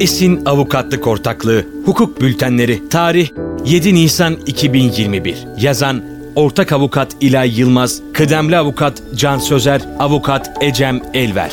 Esin Avukatlık Ortaklığı Hukuk Bültenleri Tarih 7 Nisan 2021 Yazan Ortak Avukat İlay Yılmaz Kıdemli Avukat Can Sözer Avukat Ecem Elver.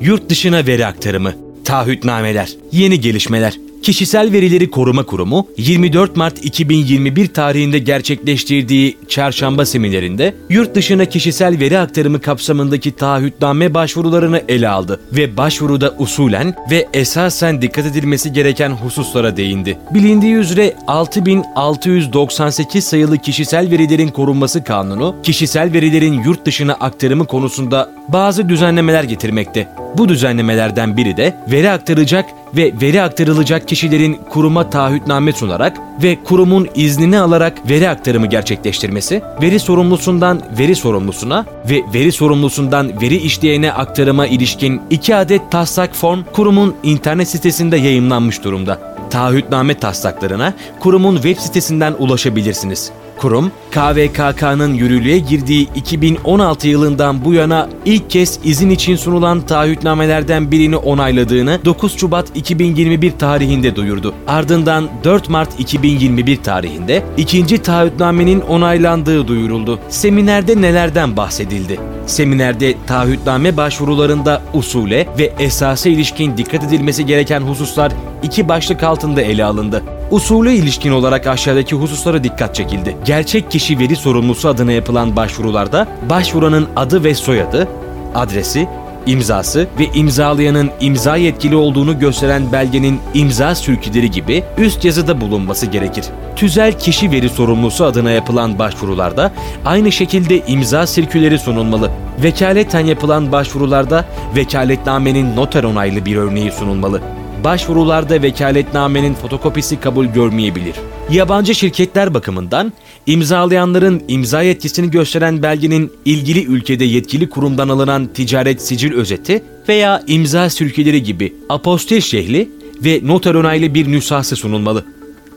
Yurt dışına veri aktarımı Taahhütnameler Yeni gelişmeler Kişisel Verileri Koruma Kurumu 24 Mart 2021 tarihinde gerçekleştirdiği çarşamba seminerinde yurt dışına kişisel veri aktarımı kapsamındaki taahhütname başvurularını ele aldı ve başvuruda usulen ve esasen dikkat edilmesi gereken hususlara değindi. Bilindiği üzere 6698 sayılı kişisel verilerin korunması kanunu, kişisel verilerin yurt dışına aktarımı konusunda bazı düzenlemeler getirmekte. Bu düzenlemelerden biri de veri aktaracak ve veri aktarılacak kişilerin kuruma taahhütname sunarak ve kurumun iznini alarak veri aktarımı gerçekleştirmesi, veri sorumlusundan veri sorumlusuna ve veri sorumlusundan veri işleyene aktarıma ilişkin iki adet taslak form kurumun internet sitesinde yayınlanmış durumda. Taahhütname taslaklarına kurumun web sitesinden ulaşabilirsiniz. Kurum, KVKK'nın yürürlüğe girdiği 2016 yılından bu yana ilk kez izin için sunulan taahhütnamelerden birini onayladığını 9 Şubat 2021 tarihinde duyurdu. Ardından 4 Mart 2021 tarihinde ikinci taahhütnamenin onaylandığı duyuruldu. Seminerde nelerden bahsedildi? Seminerde taahhütname başvurularında usule ve esasa ilişkin dikkat edilmesi gereken hususlar iki başlık altında ele alındı. Usule ilişkin olarak aşağıdaki hususlara dikkat çekildi. Gerçek kişi veri sorumlusu adına yapılan başvurularda başvuranın adı ve soyadı, adresi, imzası ve imzalayanın imza yetkili olduğunu gösteren belgenin imza sürküleri gibi üst yazıda bulunması gerekir. Tüzel kişi veri sorumlusu adına yapılan başvurularda aynı şekilde imza sirküleri sunulmalı. Vekaleten yapılan başvurularda vekaletnamenin noter onaylı bir örneği sunulmalı başvurularda vekaletnamenin fotokopisi kabul görmeyebilir. Yabancı şirketler bakımından imzalayanların imza yetkisini gösteren belgenin ilgili ülkede yetkili kurumdan alınan ticaret sicil özeti veya imza sürküleri gibi apostil şehli ve noter onaylı bir nüshası sunulmalı.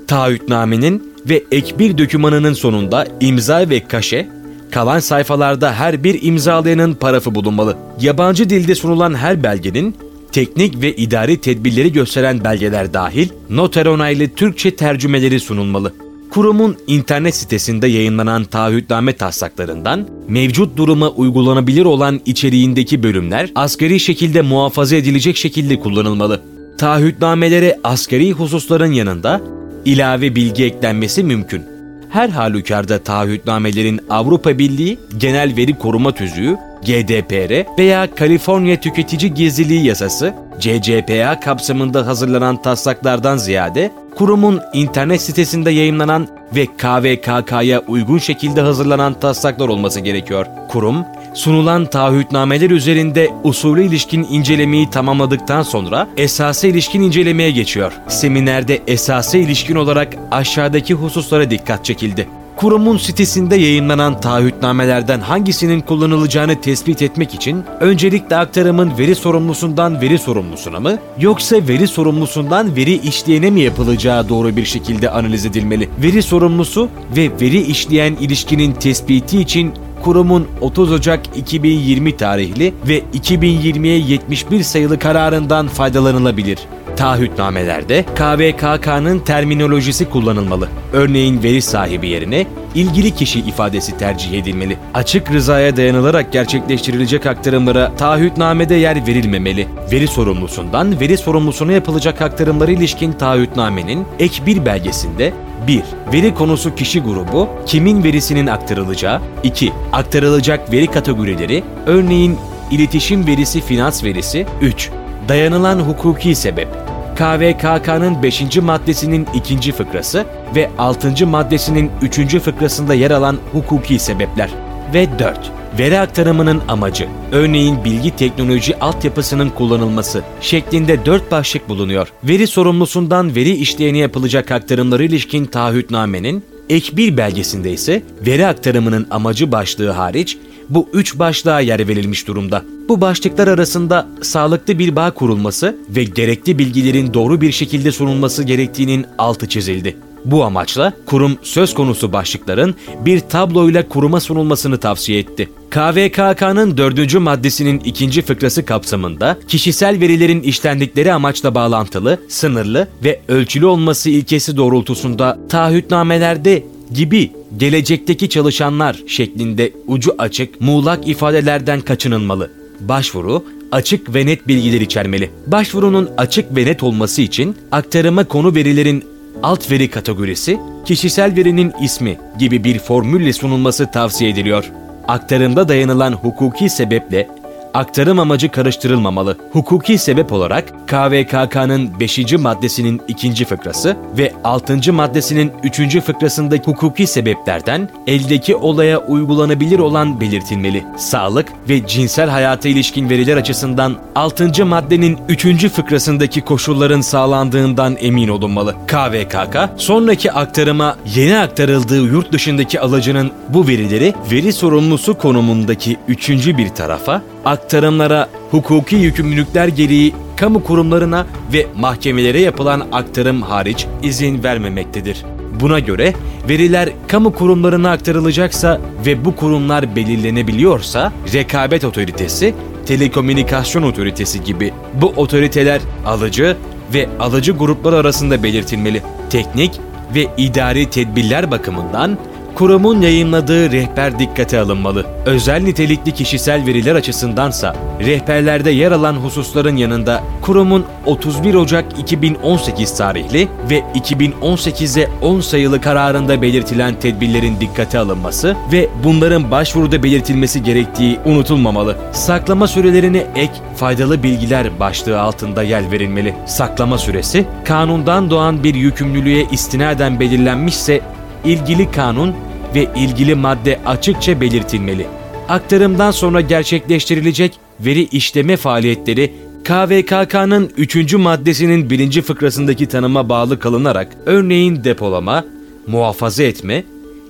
Taahhütnamenin ve ek bir dokümanının sonunda imza ve kaşe, kalan sayfalarda her bir imzalayanın parafı bulunmalı. Yabancı dilde sunulan her belgenin teknik ve idari tedbirleri gösteren belgeler dahil noter onaylı Türkçe tercümeleri sunulmalı. Kurumun internet sitesinde yayınlanan taahhütname taslaklarından mevcut duruma uygulanabilir olan içeriğindeki bölümler asgari şekilde muhafaza edilecek şekilde kullanılmalı. Taahhütnamelere asgari hususların yanında ilave bilgi eklenmesi mümkün. Her halükarda taahhütnamelerin Avrupa Birliği Genel Veri Koruma Tüzüğü GDPR veya Kaliforniya Tüketici Gizliliği Yasası CCPA kapsamında hazırlanan taslaklardan ziyade kurumun internet sitesinde yayınlanan ve KVKK'ya uygun şekilde hazırlanan taslaklar olması gerekiyor. Kurum, sunulan taahhütnameler üzerinde usulü ilişkin incelemeyi tamamladıktan sonra esası ilişkin incelemeye geçiyor. Seminerde esası ilişkin olarak aşağıdaki hususlara dikkat çekildi kurumun sitesinde yayınlanan taahhütnamelerden hangisinin kullanılacağını tespit etmek için öncelikle aktarımın veri sorumlusundan veri sorumlusuna mı yoksa veri sorumlusundan veri işleyene mi yapılacağı doğru bir şekilde analiz edilmeli. Veri sorumlusu ve veri işleyen ilişkinin tespiti için kurumun 30 Ocak 2020 tarihli ve 2020'ye 71 sayılı kararından faydalanılabilir. Taahhütnamelerde KVKK'nın terminolojisi kullanılmalı. Örneğin veri sahibi yerine ilgili kişi ifadesi tercih edilmeli. Açık rızaya dayanılarak gerçekleştirilecek aktarımlara taahhütnamede yer verilmemeli. Veri sorumlusundan veri sorumlusuna yapılacak aktarımlara ilişkin taahhütnamenin ek bir belgesinde 1. Veri konusu kişi grubu, kimin verisinin aktarılacağı. 2. Aktarılacak veri kategorileri, örneğin iletişim verisi, finans verisi. 3. Dayanılan hukuki sebep, KVKK'nın 5. maddesinin 2. fıkrası ve 6. maddesinin 3. fıkrasında yer alan hukuki sebepler. Ve 4. Veri aktarımının amacı, örneğin bilgi teknoloji altyapısının kullanılması şeklinde dört başlık bulunuyor. Veri sorumlusundan veri işleyene yapılacak aktarımları ilişkin taahhütnamenin ek bir belgesinde ise veri aktarımının amacı başlığı hariç bu üç başlığa yer verilmiş durumda. Bu başlıklar arasında sağlıklı bir bağ kurulması ve gerekli bilgilerin doğru bir şekilde sunulması gerektiğinin altı çizildi. Bu amaçla kurum söz konusu başlıkların bir tabloyla kuruma sunulmasını tavsiye etti. KVKK'nın dördüncü maddesinin ikinci fıkrası kapsamında kişisel verilerin işlendikleri amaçla bağlantılı, sınırlı ve ölçülü olması ilkesi doğrultusunda taahhütnamelerde gibi gelecekteki çalışanlar şeklinde ucu açık, muğlak ifadelerden kaçınılmalı. Başvuru açık ve net bilgiler içermeli. Başvurunun açık ve net olması için aktarıma konu verilerin alt veri kategorisi, kişisel verinin ismi gibi bir formülle sunulması tavsiye ediliyor. Aktarımda dayanılan hukuki sebeple aktarım amacı karıştırılmamalı. Hukuki sebep olarak KVKK'nın 5. maddesinin 2. fıkrası ve 6. maddesinin 3. fıkrasındaki hukuki sebeplerden eldeki olaya uygulanabilir olan belirtilmeli. Sağlık ve cinsel hayata ilişkin veriler açısından 6. maddenin 3. fıkrasındaki koşulların sağlandığından emin olunmalı. KVKK sonraki aktarıma yeni aktarıldığı yurt dışındaki alıcının bu verileri veri sorumlusu konumundaki üçüncü bir tarafa aktarımlara hukuki yükümlülükler gereği kamu kurumlarına ve mahkemelere yapılan aktarım hariç izin vermemektedir. Buna göre veriler kamu kurumlarına aktarılacaksa ve bu kurumlar belirlenebiliyorsa rekabet otoritesi, telekomünikasyon otoritesi gibi bu otoriteler alıcı ve alıcı gruplar arasında belirtilmeli. Teknik ve idari tedbirler bakımından kurumun yayınladığı rehber dikkate alınmalı. Özel nitelikli kişisel veriler açısındansa rehberlerde yer alan hususların yanında kurumun 31 Ocak 2018 tarihli ve 2018'e 10 sayılı kararında belirtilen tedbirlerin dikkate alınması ve bunların başvuruda belirtilmesi gerektiği unutulmamalı. Saklama sürelerine ek faydalı bilgiler başlığı altında yer verilmeli. Saklama süresi kanundan doğan bir yükümlülüğe istinaden belirlenmişse ilgili kanun ve ilgili madde açıkça belirtilmeli. Aktarımdan sonra gerçekleştirilecek veri işleme faaliyetleri KVKK'nın 3. maddesinin 1. fıkrasındaki tanıma bağlı kalınarak örneğin depolama, muhafaza etme,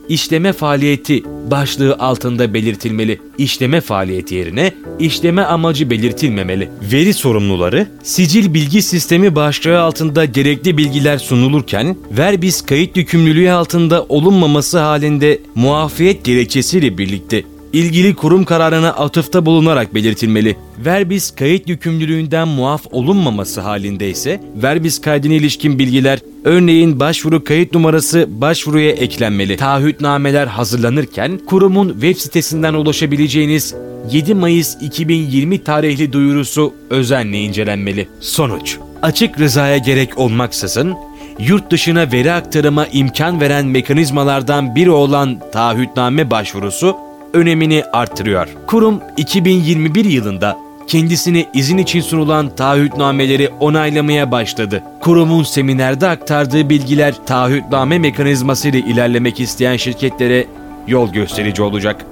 işleme faaliyeti başlığı altında belirtilmeli. İşleme faaliyeti yerine işleme amacı belirtilmemeli. Veri sorumluları sicil bilgi sistemi başlığı altında gerekli bilgiler sunulurken verbis kayıt yükümlülüğü altında olunmaması halinde muafiyet gerekçesiyle birlikte ilgili kurum kararına atıfta bulunarak belirtilmeli. Verbis kayıt yükümlülüğünden muaf olunmaması halinde ise verbis kaydına ilişkin bilgiler örneğin başvuru kayıt numarası başvuruya eklenmeli. Taahhütnameler hazırlanırken kurumun web sitesinden ulaşabileceğiniz 7 Mayıs 2020 tarihli duyurusu özenle incelenmeli. Sonuç Açık rızaya gerek olmaksızın yurt dışına veri aktarıma imkan veren mekanizmalardan biri olan taahhütname başvurusu önemini artırıyor. Kurum 2021 yılında kendisine izin için sunulan taahhütnameleri onaylamaya başladı. Kurumun seminerde aktardığı bilgiler taahhütname mekanizması ile ilerlemek isteyen şirketlere yol gösterici olacak.